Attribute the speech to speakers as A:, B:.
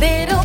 A: little